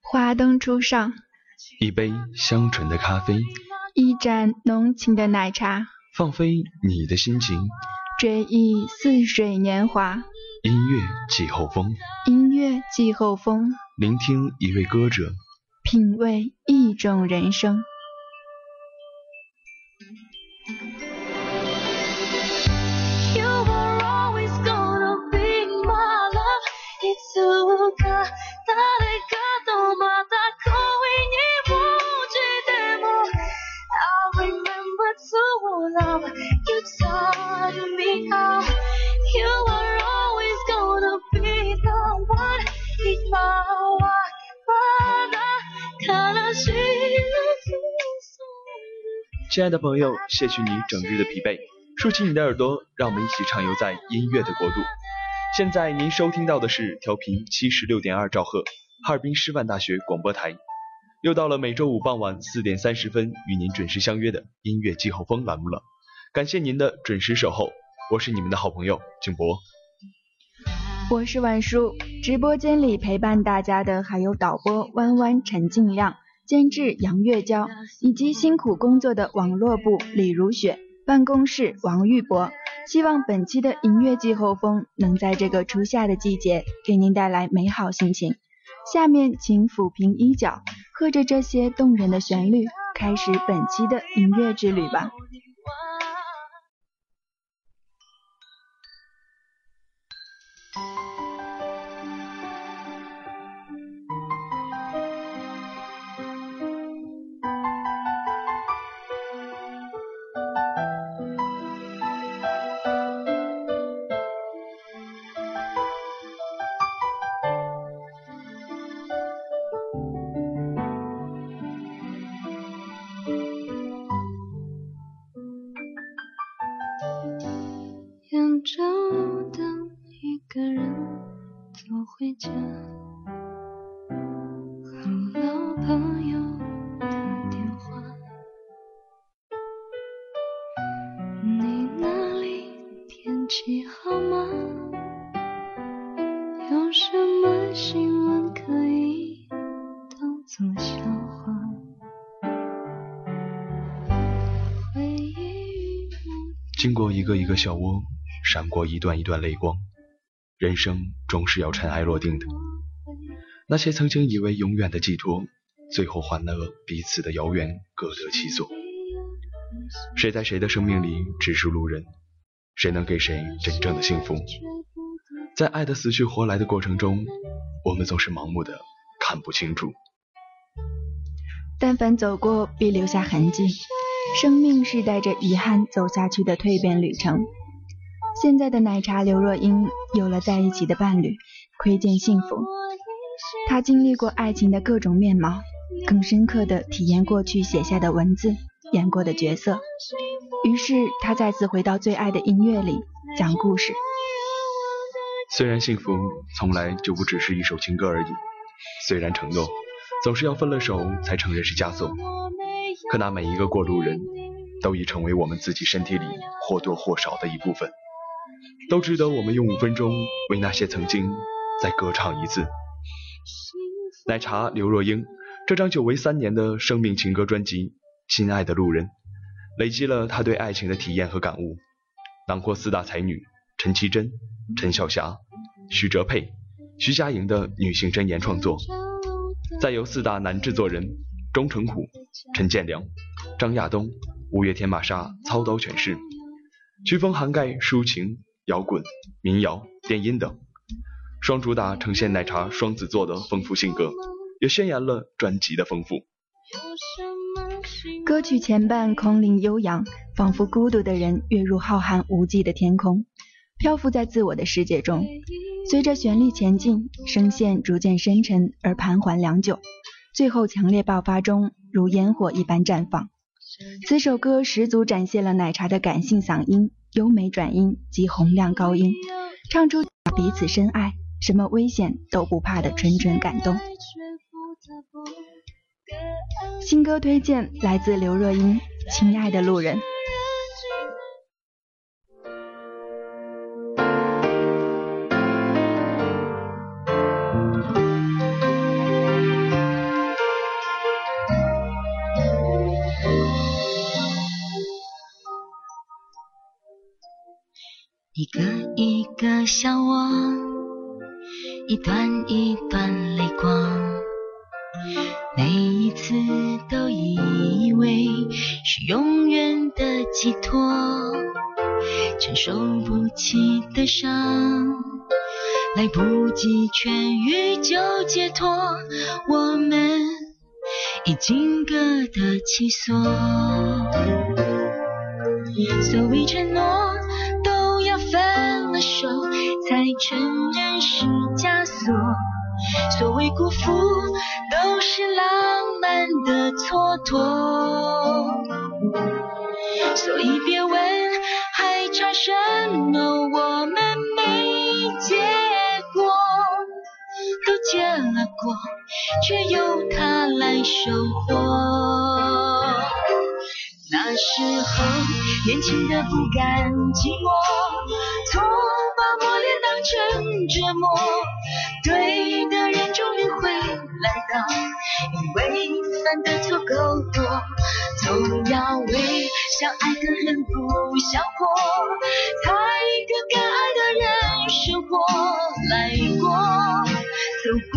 华灯初上，一杯香醇的咖啡，一盏浓情的奶茶，放飞你的心情，追忆似水年华。音乐季候风，音乐季候风，聆听一位歌者，品味一种人生。亲爱的朋友，卸去你整日的疲惫，竖起你的耳朵，让我们一起畅游在音乐的国度。现在您收听到的是调频七十六点二兆赫，哈尔滨师范大学广播台。又到了每周五傍晚四点三十分与您准时相约的音乐季后风栏目了。感谢您的准时守候，我是你们的好朋友景博，我是晚叔。直播间里陪伴大家的还有导播弯弯、陈静亮。监制杨月娇，以及辛苦工作的网络部李如雪，办公室王玉博。希望本期的音乐季候风能在这个初夏的季节给您带来美好心情。下面请抚平衣角，和着这些动人的旋律，开始本期的音乐之旅吧。有什么新闻可以当作笑话经过一个一个小窝，闪过一段一段泪光。人生终是要尘埃落定的。那些曾经以为永远的寄托，最后换了彼此的遥远，各得其所。谁在谁的生命里只是路人？谁能给谁真正的幸福？在爱的死去活来的过程中，我们总是盲目的看不清楚。但凡走过，必留下痕迹。生命是带着遗憾走下去的蜕变旅程。现在的奶茶刘若英有了在一起的伴侣，窥见幸福。她经历过爱情的各种面貌，更深刻的体验过去写下的文字，演过的角色。于是她再次回到最爱的音乐里讲故事。虽然幸福从来就不只是一首情歌而已，虽然承诺总是要分了手才承认是枷锁。可那每一个过路人，都已成为我们自己身体里或多或少的一部分，都值得我们用五分钟为那些曾经再歌唱一次。奶茶刘若英这张久违三年的生命情歌专辑《亲爱的路人》，累积了她对爱情的体验和感悟，囊括四大才女陈绮贞、陈晓霞、徐哲佩、徐佳莹的女性箴言创作，再由四大男制作人。钟成虎、陈建良、张亚东、五月天玛莎操刀诠释，曲风涵盖抒情、摇滚、民谣、电音等，双主打呈现奶茶双子座的丰富性格，也宣扬了专辑的丰富。歌曲前半空灵悠扬，仿佛孤独的人跃入浩瀚无际的天空，漂浮在自我的世界中。随着旋律前进，声线逐渐深沉而盘桓良久。最后强烈爆发中，如烟火一般绽放。此首歌十足展现了奶茶的感性嗓音、优美转音及洪亮高音，唱出彼此深爱、什么危险都不怕的纯纯感动。新歌推荐来自刘若英，《亲爱的路人》。一个一个笑我，一段一段泪光，每一次都以为是永远的寄托，承受不起的伤，来不及痊愈就解脱，我们已经各得其所，所谓承诺。才承认是枷锁，所谓辜负都是浪漫的蹉跎，所以别问还差什么，我们没结果，都结了果，却由他来收获。那时候年轻的不甘寂寞，错成折磨。对的人终于会来到，因为犯的错够多。总要为想爱的人不想活，才跟该爱的人生活来过。走过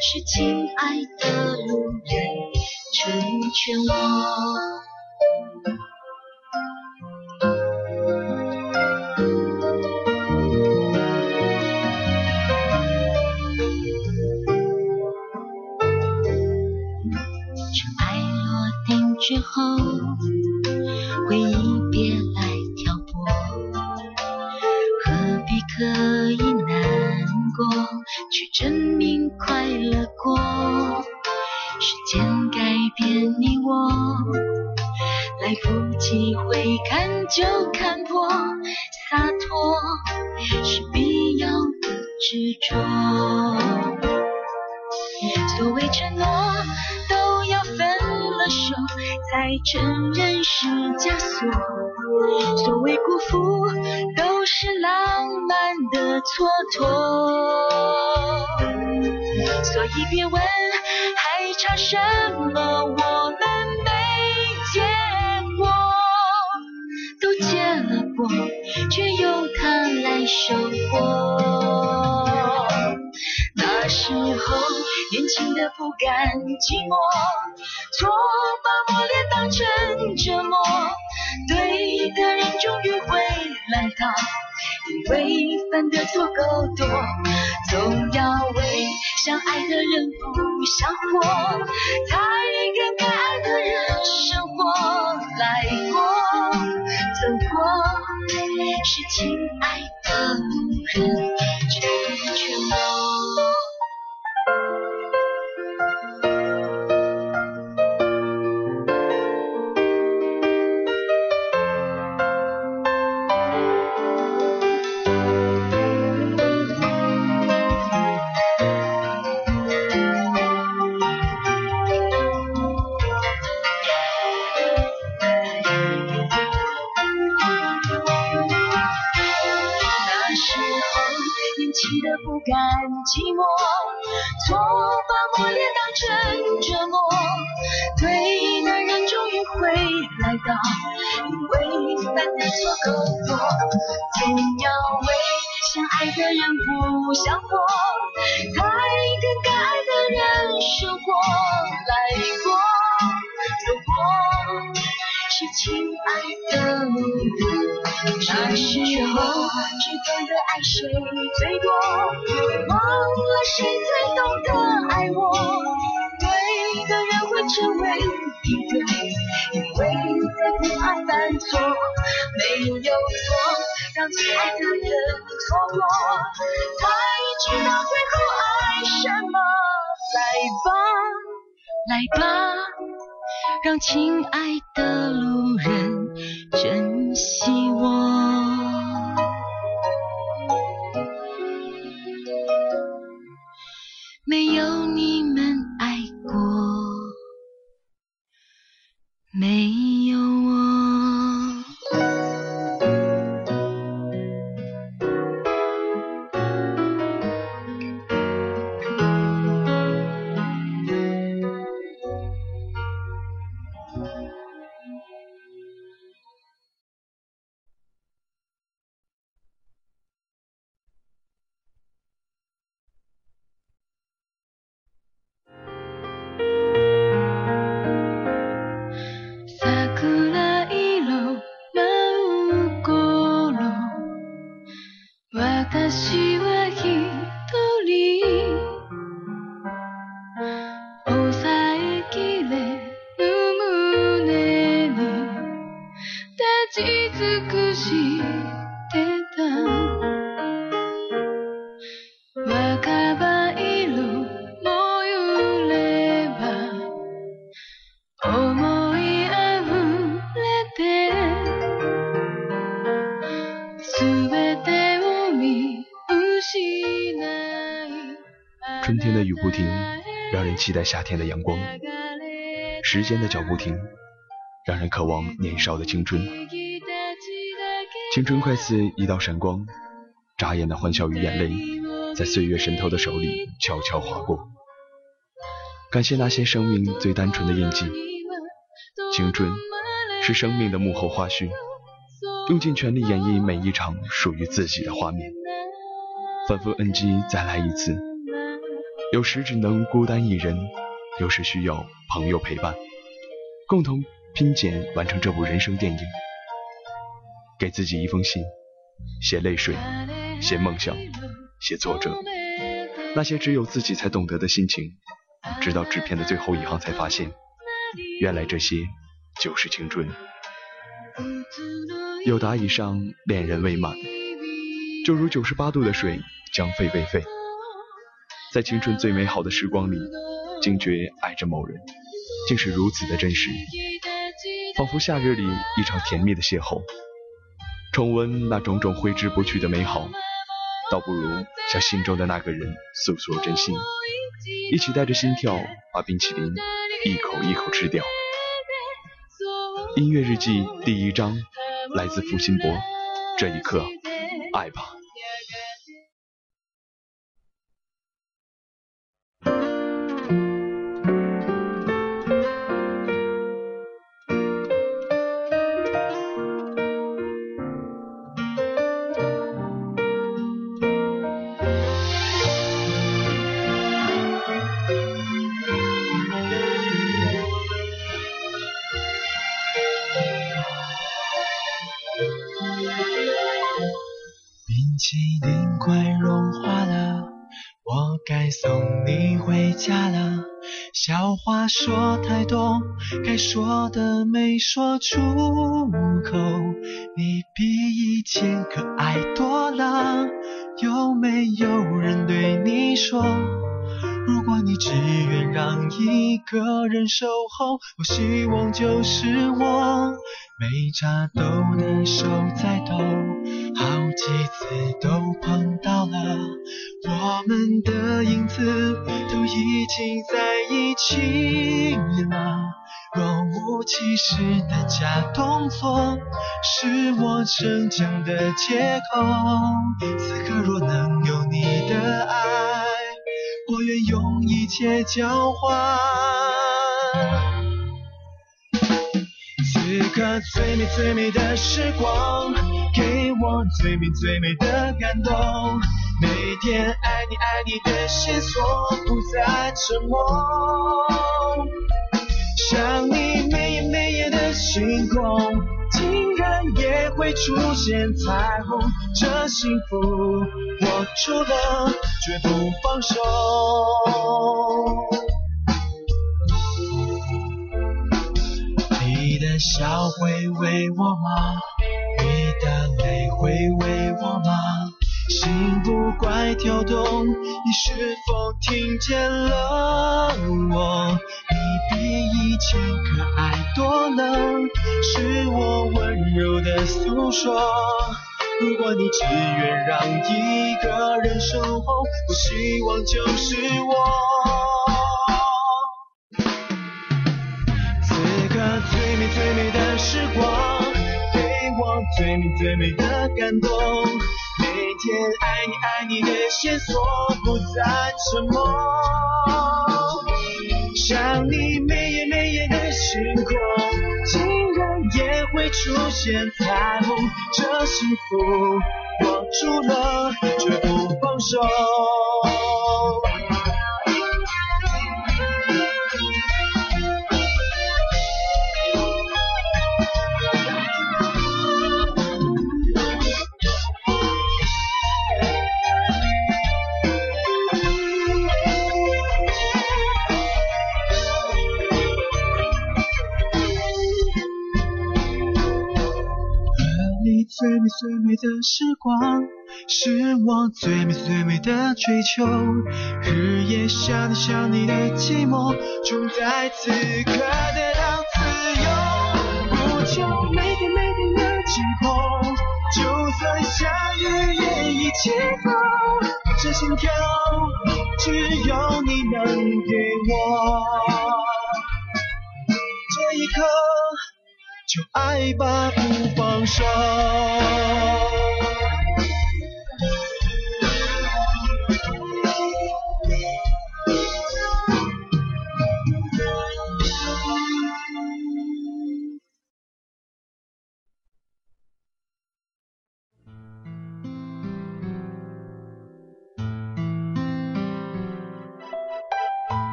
是亲爱的路人。成全我，之后，回忆别来挑拨，何必刻意难过，去证明快乐过？时间改变你我，来不及回看就看破，洒脱是必要的执着。所谓承诺，都手才承认是枷锁；所谓辜负，都是浪漫的蹉跎。所以别问还。差什么？我们没结果，都结了果，却由他来收获。真的不甘寂寞错把磨练当成折磨对的人终于会来到因为犯的错够多总要为想爱的人不想活才跟该爱的人生活来过。走过是亲爱的路人成全我时候年轻的不甘寂寞，错把磨练当成折磨，对的人终于会来到，因为犯的错够多，总要为相爱的人不想活，才跟该爱的人生活来过，走过是亲爱的那时候最懂得爱谁最多，忘了谁最懂得爱我。对的人会成为敌人，因为在不爱犯错，没有错让最爱的人错过，才知道最后爱什么。来吧，来吧，让亲爱的路人。珍惜我。没有你们爱过，没。期待夏天的阳光；时间的脚步停，让人渴望年少的青春。青春快似一道闪光，眨眼的欢笑与眼泪，在岁月渗透的手里悄悄划过。感谢那些生命最单纯的印记。青春是生命的幕后花絮，用尽全力演绎每一场属于自己的画面。反复摁击，再来一次。有时只能孤单一人，有时需要朋友陪伴，共同拼剪完成这部人生电影。给自己一封信，写泪水，写梦想，写挫折，那些只有自己才懂得的心情。直到纸片的最后一行，才发现，原来这些就是青春。有答以上，恋人未满，就如九十八度的水，将沸未沸。在青春最美好的时光里，惊觉爱着某人，竟是如此的真实，仿佛夏日里一场甜蜜的邂逅。重温那种种挥之不去的美好，倒不如向心中的那个人诉说真心，一起带着心跳把冰淇淋一口一口吃掉。音乐日记第一章，来自付辛博，这一刻，爱吧。说出口。你比以前可爱多了，有没有人对你说？如果你只愿让一个人守候，我希望就是我。没眨抖的手在抖，好几次都碰到了，我们的影子都已经在一起了。若无其事的假动作，是我逞强的借口。此刻若能有你的爱，我愿用一切交换。刻最美最美的时光，给我最美最美的感动。每天爱你爱你的线索不再沉默。想你每夜每夜的星空，竟然也会出现彩虹。这幸福握住了，绝不放手。笑会为我吗？你的泪会为我吗？心不乖跳动，你是否听见了我？你比以前可爱多了，是我温柔的诉说。如果你只愿让一个人守候，我希望就是我。美最美的时光，给我最美最美的感动。每天爱你爱你的线索不再沉默。想你每夜每夜的星空，竟然也会出现彩虹。这幸福握住了，绝不放手。最美的时光，是我最美最美的追求。日夜想你想你的寂寞，终在此刻得到自由。不求每天每天的晴空，就算下雨也一起走。这心跳，只有你能给我。这一刻。就爱吧，不放手。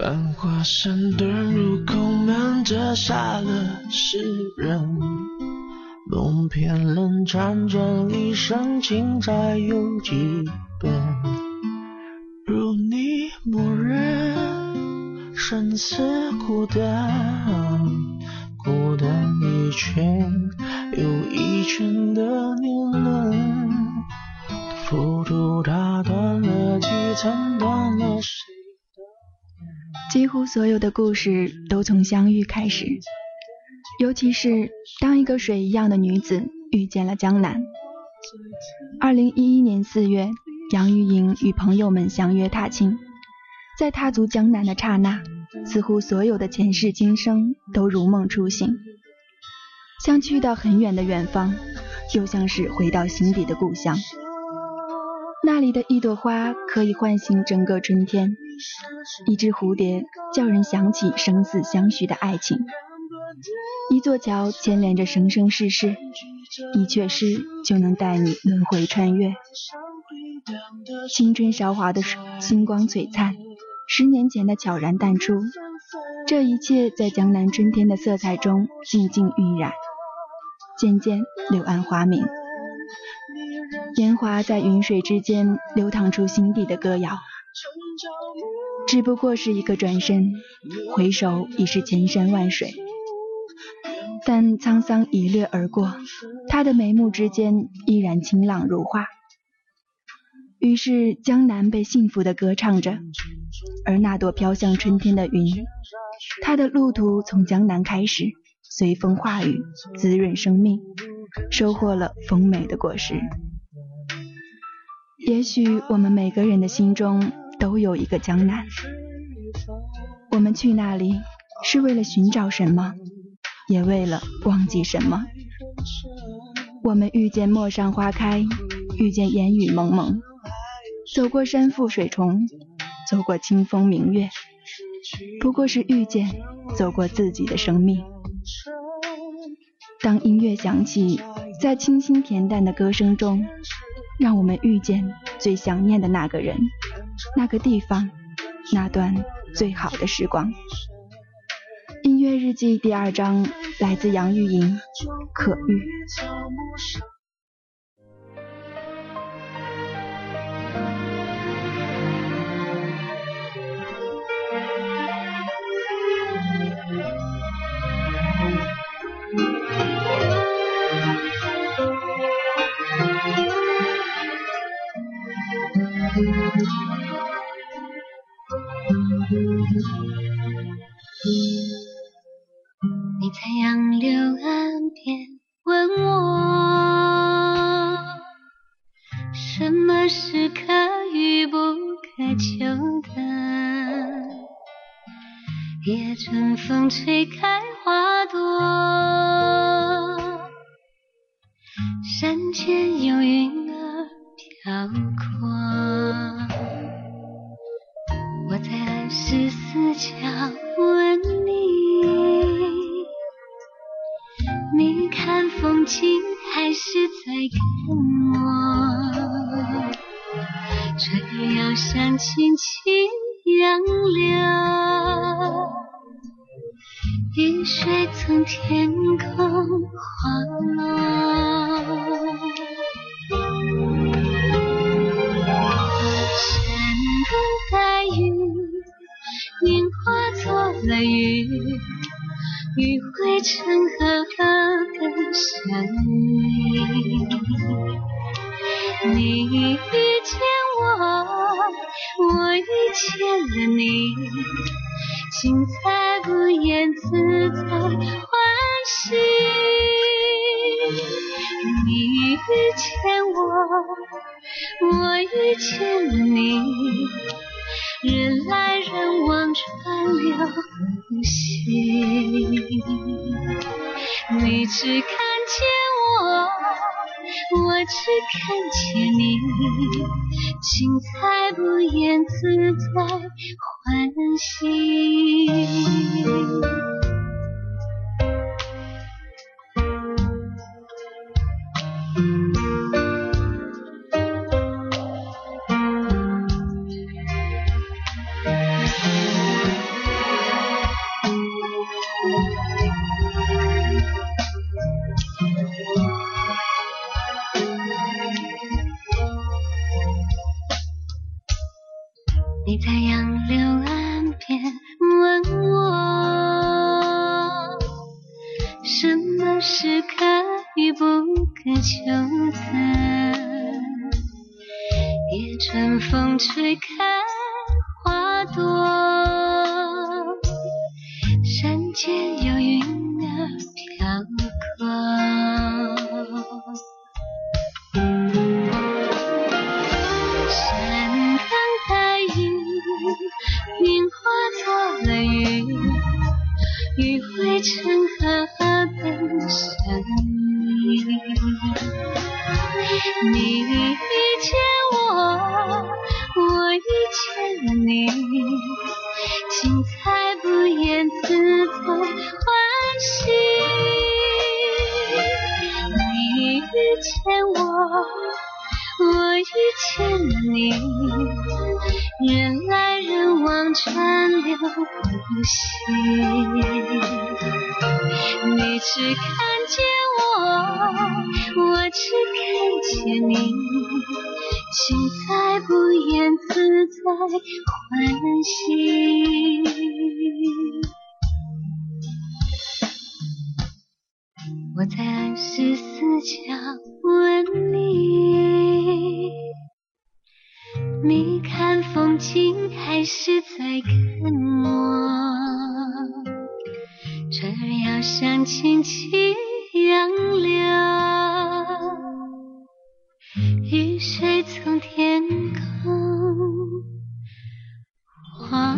繁华山遁入空门，折煞了世人。梦偏冷，辗转一生，情债有几本？如你默认，生死孤单，孤单一圈又一圈的乎所有的故事都从相遇开始，尤其是当一个水一样的女子遇见了江南。二零一一年四月，杨钰莹与朋友们相约踏青，在踏足江南的刹那，似乎所有的前世今生都如梦初醒，像去到很远的远方，又像是回到心底的故乡。那里的一朵花可以唤醒整个春天，一只蝴蝶叫人想起生死相许的爱情，一座桥牵连着生生世世，一阙诗就能带你轮回穿越。青春韶华的星光璀璨，十年前的悄然淡出，这一切在江南春天的色彩中静静晕染，渐渐柳暗花明。烟花在云水之间流淌出心底的歌谣，只不过是一个转身，回首已是千山万水。但沧桑一掠而过，他的眉目之间依然清朗如画。于是江南被幸福的歌唱着，而那朵飘向春天的云，它的路途从江南开始，随风化雨，滋润生命，收获了丰美的果实。也许我们每个人的心中都有一个江南，我们去那里是为了寻找什么，也为了忘记什么。我们遇见陌上花开，遇见烟雨蒙蒙。走过山富水重，走过清风明月，不过是遇见，走过自己的生命。当音乐响起，在清新恬淡的歌声中，让我们遇见最想念的那个人、那个地方、那段最好的时光。音乐日记第二章来自杨钰莹，《可遇》。你在杨柳岸边问我，什么是可遇不可求的？夜春风吹开你只看见我，我只看见你，精彩不言，自在欢喜。见我我遇见你人来人往川流不息。你只看见我我只看见你心在不言自在欢喜。我在二十四桥问你，你看风景还是在看我？船儿摇响轻轻杨柳，雨水从天空滑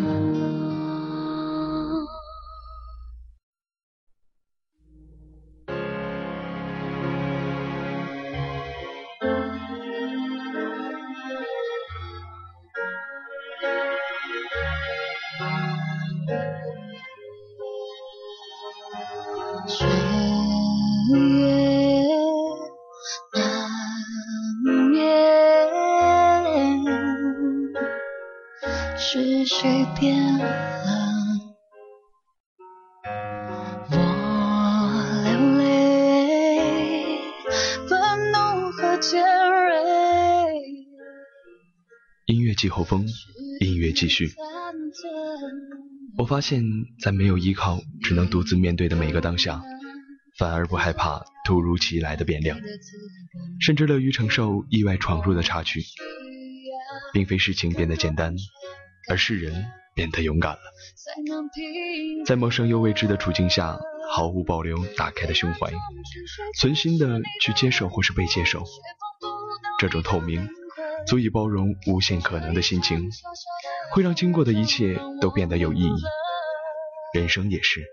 音乐季后风，音乐继续。我发现，在没有依靠，只能独自面对的每个当下，反而不害怕突如其来的变量，甚至乐于承受意外闯入的插曲。并非事情变得简单，而是人变得勇敢了。在陌生又未知的处境下，毫无保留打开的胸怀，存心的去接受或是被接受，这种透明。足以包容无限可能的心情，会让经过的一切都变得有意义。人生也是，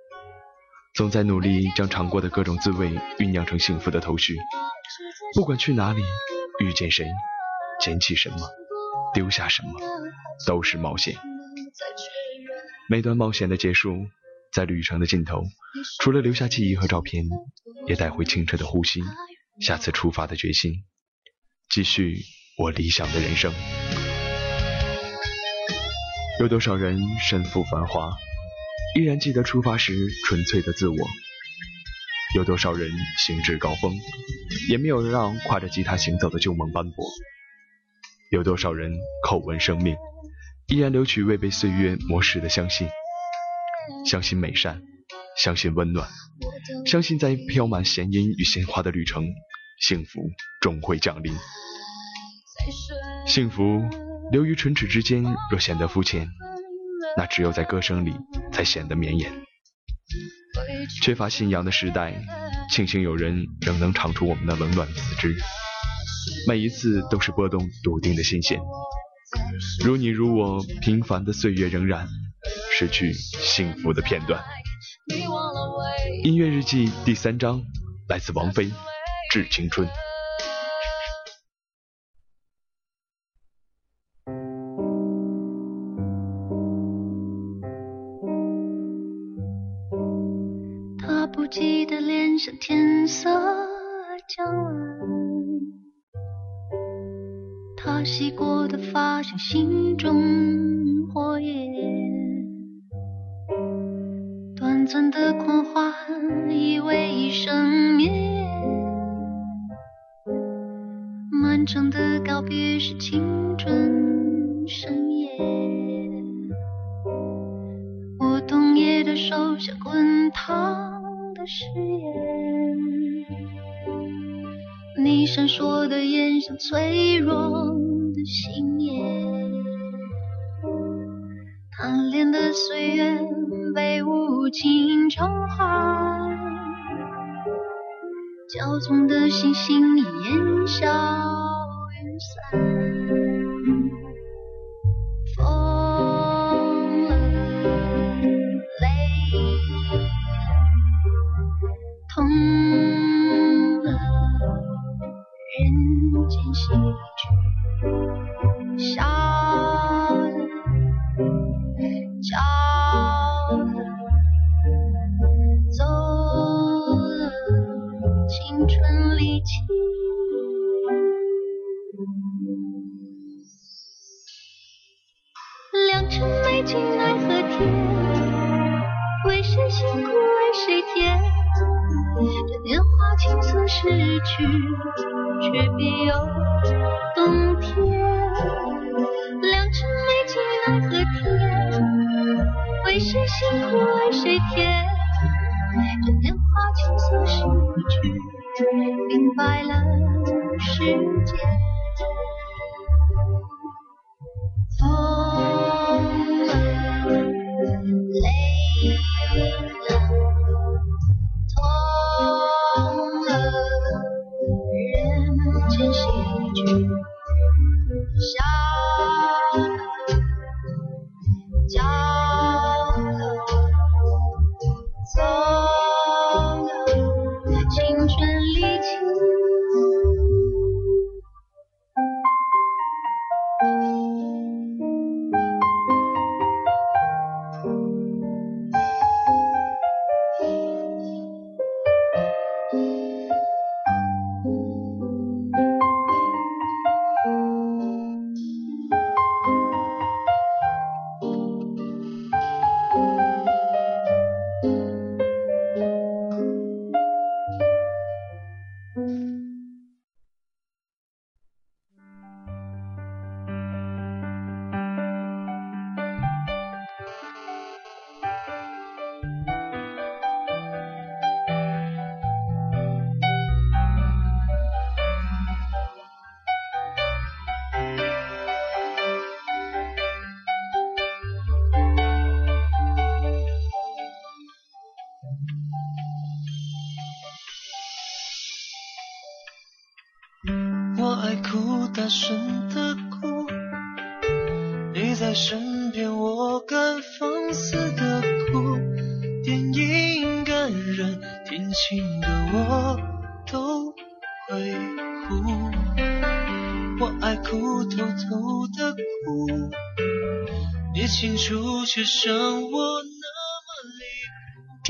总在努力将尝过的各种滋味酝酿成幸福的头绪。不管去哪里，遇见谁，捡起什么，丢下什么，都是冒险。每段冒险的结束，在旅程的尽头，除了留下记忆和照片，也带回清澈的呼吸，下次出发的决心，继续。我理想的人生，有多少人身负繁华，依然记得出发时纯粹的自我？有多少人行至高峰，也没有让挎着吉他行走的旧梦斑驳？有多少人口吻生命，依然留取未被岁月磨蚀的相信？相信美善，相信温暖，相信在飘满弦音与鲜花的旅程，幸福终会降临。幸福流于唇齿之间，若显得肤浅，那只有在歌声里才显得绵延。缺乏信仰的时代，庆幸有人仍能唱出我们的冷暖自知。每一次都是波动笃定的心弦。如你如我，平凡的岁月仍然失去幸福的片段。音乐日记第三章，来自王菲，《致青春》。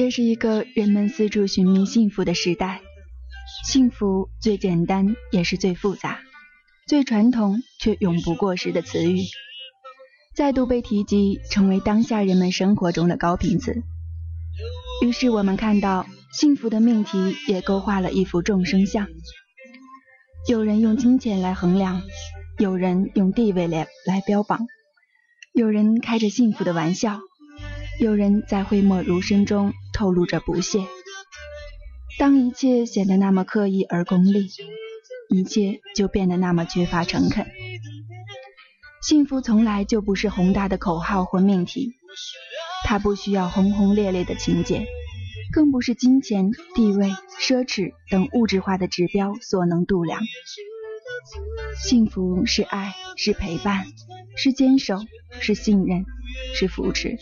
这是一个人们四处寻觅幸福的时代，幸福最简单也是最复杂、最传统却永不过时的词语，再度被提及，成为当下人们生活中的高频词。于是我们看到，幸福的命题也勾画了一幅众生相。有人用金钱来衡量，有人用地位来来标榜。有人开着幸福的玩笑，有人在讳莫如深中透露着不屑。当一切显得那么刻意而功利，一切就变得那么缺乏诚恳。幸福从来就不是宏大的口号或命题，它不需要轰轰烈烈的情节，更不是金钱、地位、奢侈等物质化的指标所能度量。幸福是爱，是陪伴，是坚守。是信任，是扶持，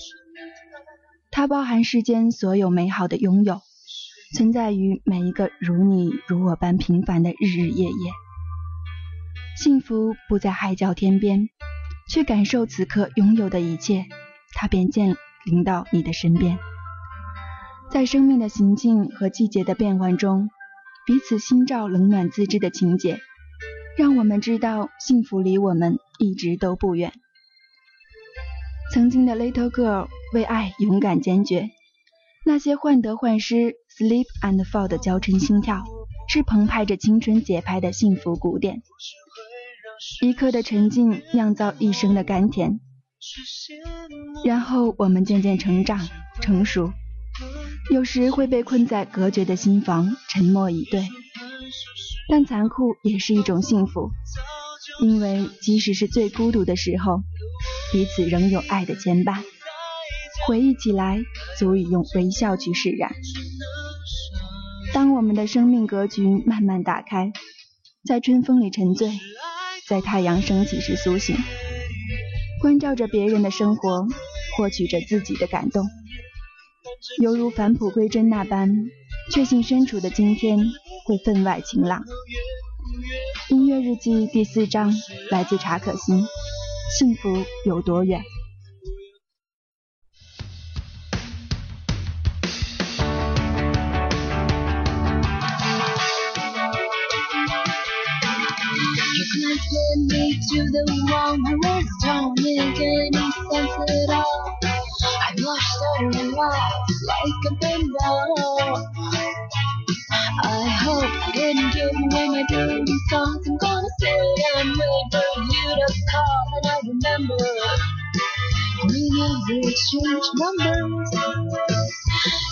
它包含世间所有美好的拥有，存在于每一个如你如我般平凡的日日夜夜。幸福不在海角天边，去感受此刻拥有的一切，它便降临到你的身边。在生命的行进和季节的变换中，彼此心照冷暖自知的情节，让我们知道幸福离我们一直都不远。曾经的 Little Girl 为爱勇敢坚决，那些患得患失、Sleep and Fall 的娇嗔心跳，是澎湃着青春节拍的幸福鼓点。一刻的沉静酿造一生的甘甜，然后我们渐渐成长成熟，有时会被困在隔绝的心房，沉默以对。但残酷也是一种幸福，因为即使是最孤独的时候。彼此仍有爱的牵绊，回忆起来足以用微笑去释然。当我们的生命格局慢慢打开，在春风里沉醉，在太阳升起时苏醒，关照着别人的生活，获取着自己的感动，犹如返璞归真那般，确信身处的今天会分外晴朗。音乐日记第四章来自查可欣幸福有多远？I hope I didn't give away my dirty thoughts. I'm gonna sit and wait for you to call, and I remember we never exchanged numbers.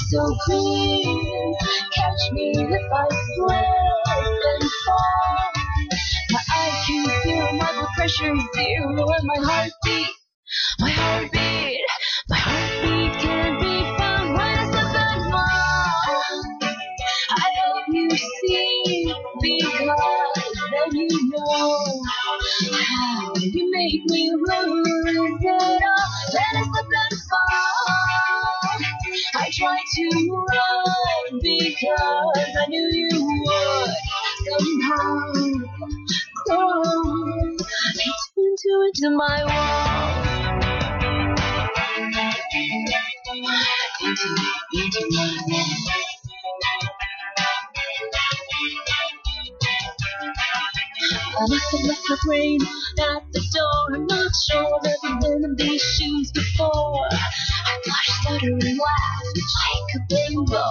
So please catch me if I slip and fall. My IQ zero, my blood pressure zero, and my heartbeat, my heartbeat. You know how you make me lose it all. Then I slip and fall. I tried to run because I knew you would somehow crawl into into my wall. Into into I must have left my brain at the door. I'm not sure I've ever been in these shoes before. I blush, stutter, and laugh like a bimbo.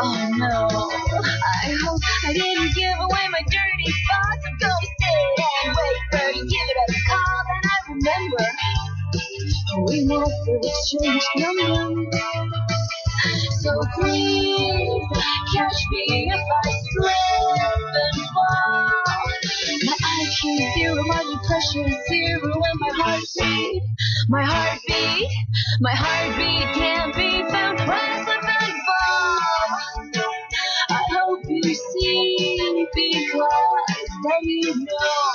Oh no, I hope I didn't give away my dirty spots. I'm gonna sit and wait for you to call. And I remember we never exchanged numbers. So please catch me if I slip IQ zero, my blood pressure is zero, and my heartbeat, my heartbeat, my heartbeat can't be found slip and fall. I hope you see because then you know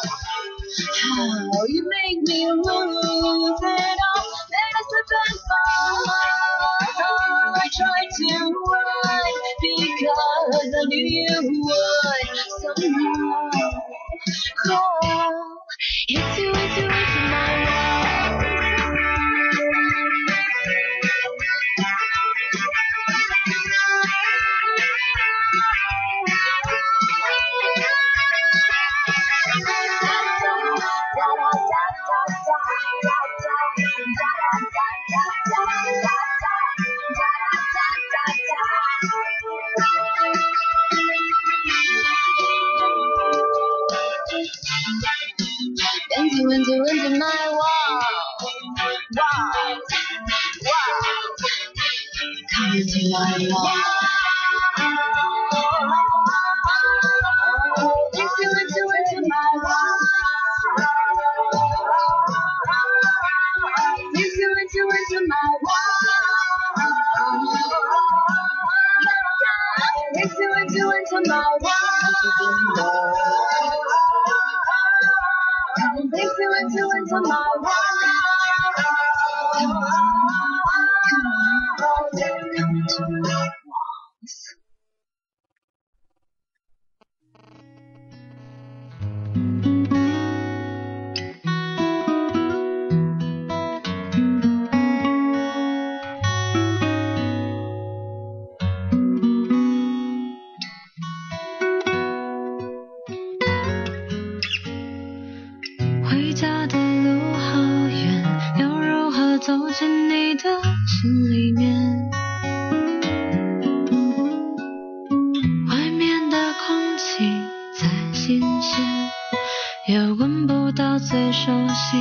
不到最熟悉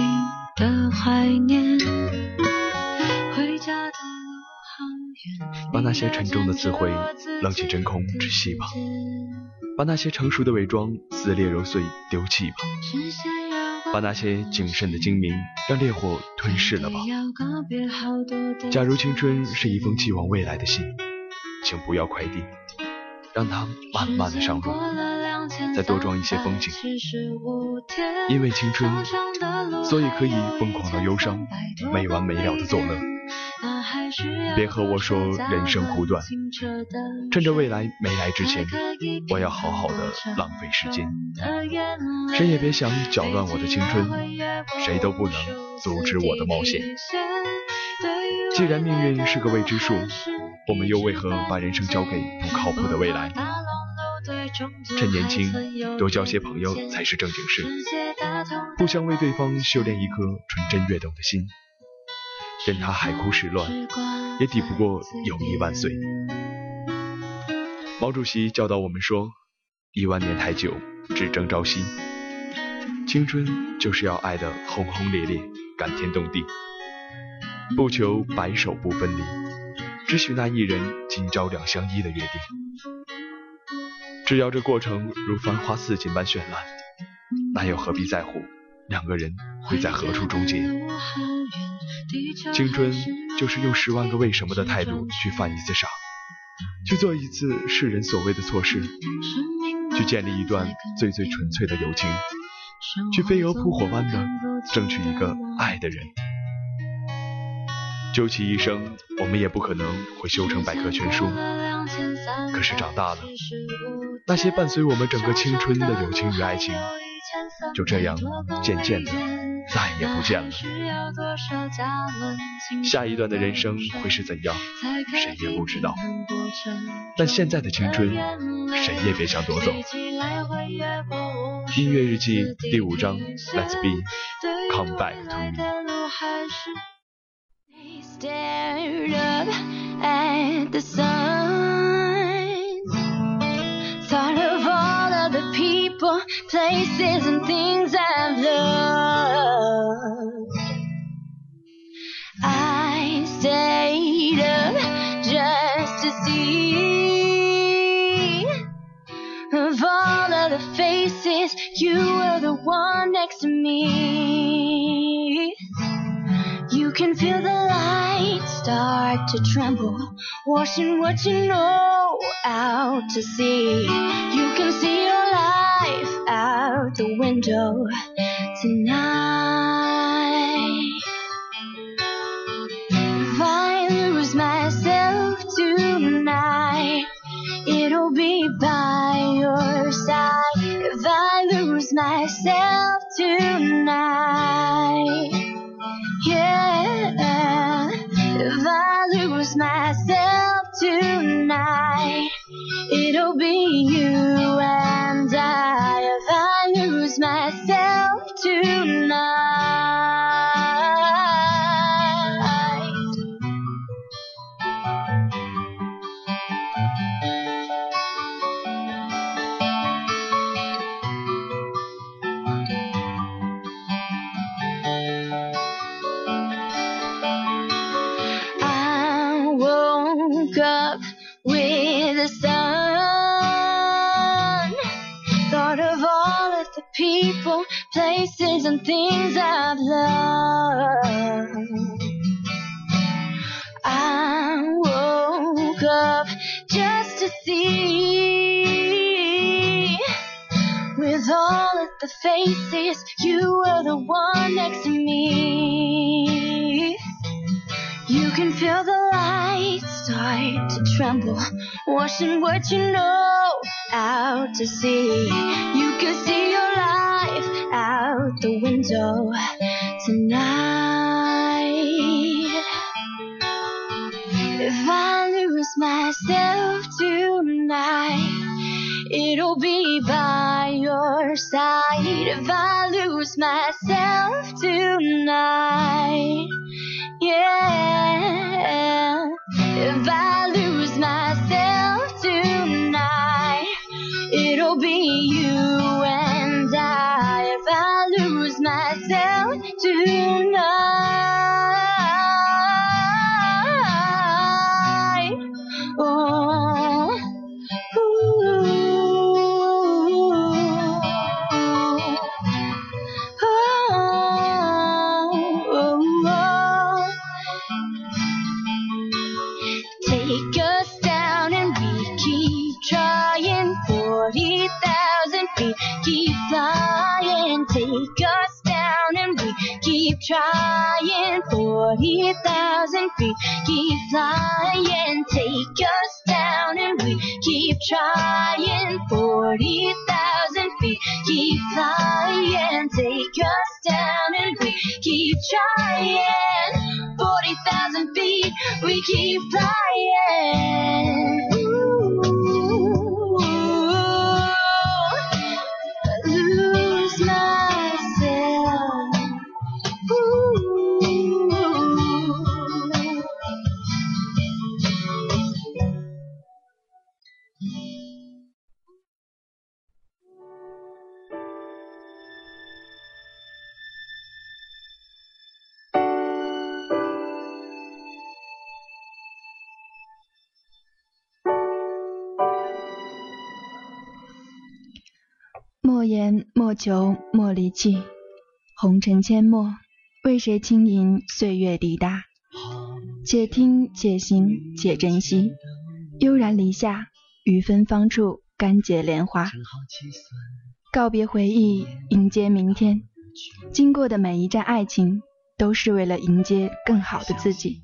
的怀念。回家的路好远，把那些沉重的词汇扔进真空窒息吧，把那些成熟的伪装撕裂揉碎丢弃吧，把那些谨慎的精明让烈火吞噬了吧。假如青春是一封寄往未来的信，请不要快递，让它慢慢的上路，再多装一些风景。因为青春，所以可以疯狂到忧伤，没完没了的作乐。别和我说人生苦短，趁着未来没来之前，我要好好的浪费时间。谁也别想搅乱我的青春，谁都不能阻止我的冒险。既然命运是个未知数，我们又为何把人生交给不靠谱的未来？趁年轻，多交些朋友才是正经事，互相为对方修炼一颗纯真跃动的心。任他海枯石烂，也抵不过友谊万岁。毛主席教导我们说：“一万年太久，只争朝夕。”青春就是要爱得轰轰烈烈，感天动地，不求白首不分离，只许那一人今朝两相依的约定。只要这过程如繁花似锦般绚烂，那又何必在乎两个人会在何处终结？青春就是用十万个为什么的态度去犯一次傻，去做一次世人所谓的错事，去建立一段最最纯粹的友情，去飞蛾扑火般的争取一个爱的人。究其一生，我们也不可能会修成百科全书。可是长大了，那些伴随我们整个青春的友情与爱情，就这样渐渐的再也不见了。下一段的人生会是怎样，谁也不知道。但现在的青春，谁也别想夺走。音乐日记第五章，Let's be，Come back to me。Places, and things I've loved. I stayed up just to see. Of all of the faces, you were the one next to me. You can feel the light start to tremble, washing what you know out to sea. You can see your life out the window tonight. Things I've loved. I woke up just to see with all of the faces, you were the one next to me. You can feel the light start to tremble, washing what you know out to sea. It'll be by your side. If I lose myself tonight, yeah. If I lose myself tonight, it'll be you and I. If I lose myself tonight, we keep flying. 莫言莫求莫离弃，红尘阡陌，为谁轻吟岁月滴答？且听且行且珍惜，悠然篱下，于芬芳处甘结莲花。告别回忆，迎接明天。经过的每一站爱情，都是为了迎接更好的自己。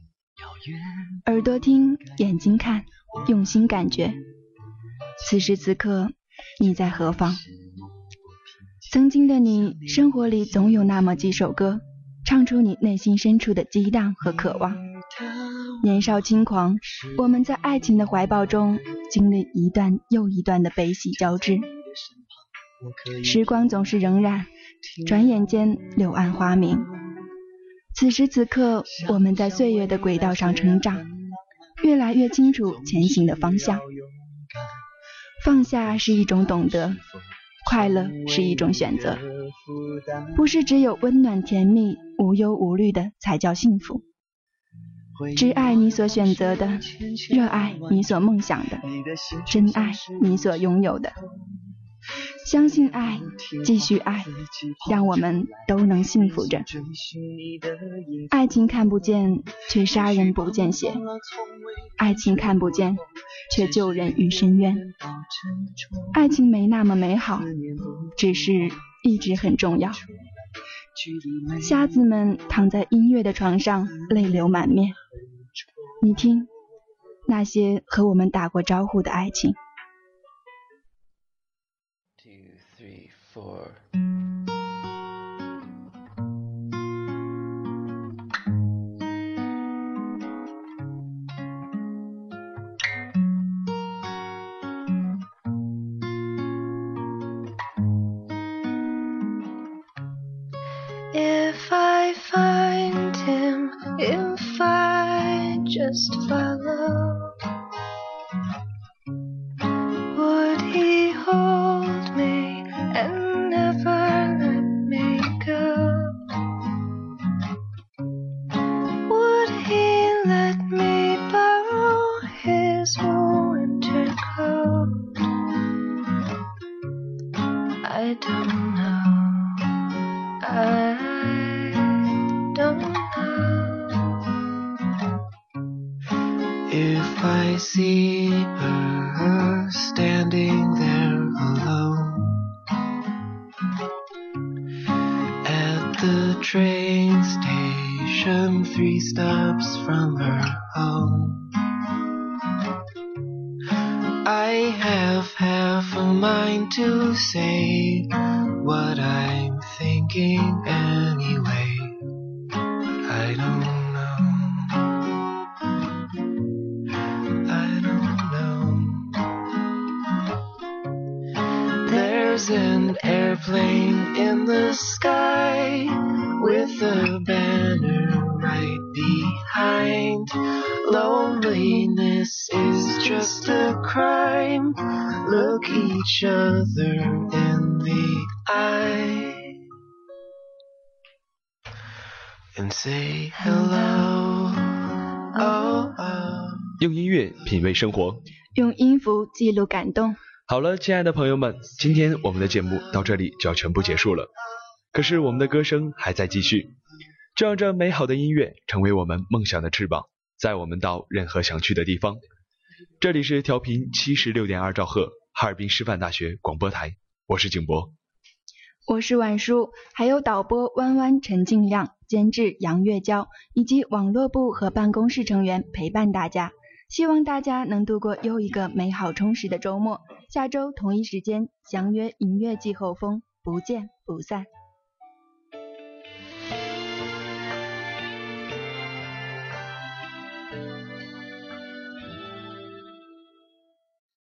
耳朵听，眼睛看，用心感觉。此时此刻，你在何方？曾经的你，生活里总有那么几首歌，唱出你内心深处的激荡和渴望。年少轻狂，我们在爱情的怀抱中，经历一段又一段的悲喜交织。时光总是荏苒，转眼间柳暗花明。此时此刻，我们在岁月的轨道上成长，越来越清楚前行的方向。放下是一种懂得。快乐是一种选择，不是只有温暖甜蜜、无忧无虑的才叫幸福。只爱你所选择的，热爱你所梦想的，真爱你所拥有的。相信爱，继续爱，让我们都能幸福着。爱情看不见，却杀人不见血；爱情看不见，却救人于深渊。爱情没那么美好，只是一直很重要。瞎子们躺在音乐的床上，泪流满面。你听，那些和我们打过招呼的爱情。mind to say what I'm thinking anyway. I don't know. I don't know. There's an airplane in the sky. And say hello. Oh, oh. 用音乐品味生活，用音符记录感动。好了，亲爱的朋友们，今天我们的节目到这里就要全部结束了。可是我们的歌声还在继续，就让这美好的音乐成为我们梦想的翅膀，载我们到任何想去的地方。这里是调频七十六点二兆赫。哈尔滨师范大学广播台，我是景博，我是婉舒，还有导播弯弯陈静亮，监制杨月娇，以及网络部和办公室成员陪伴大家，希望大家能度过又一个美好充实的周末。下周同一时间相约音乐季后风，不见不散。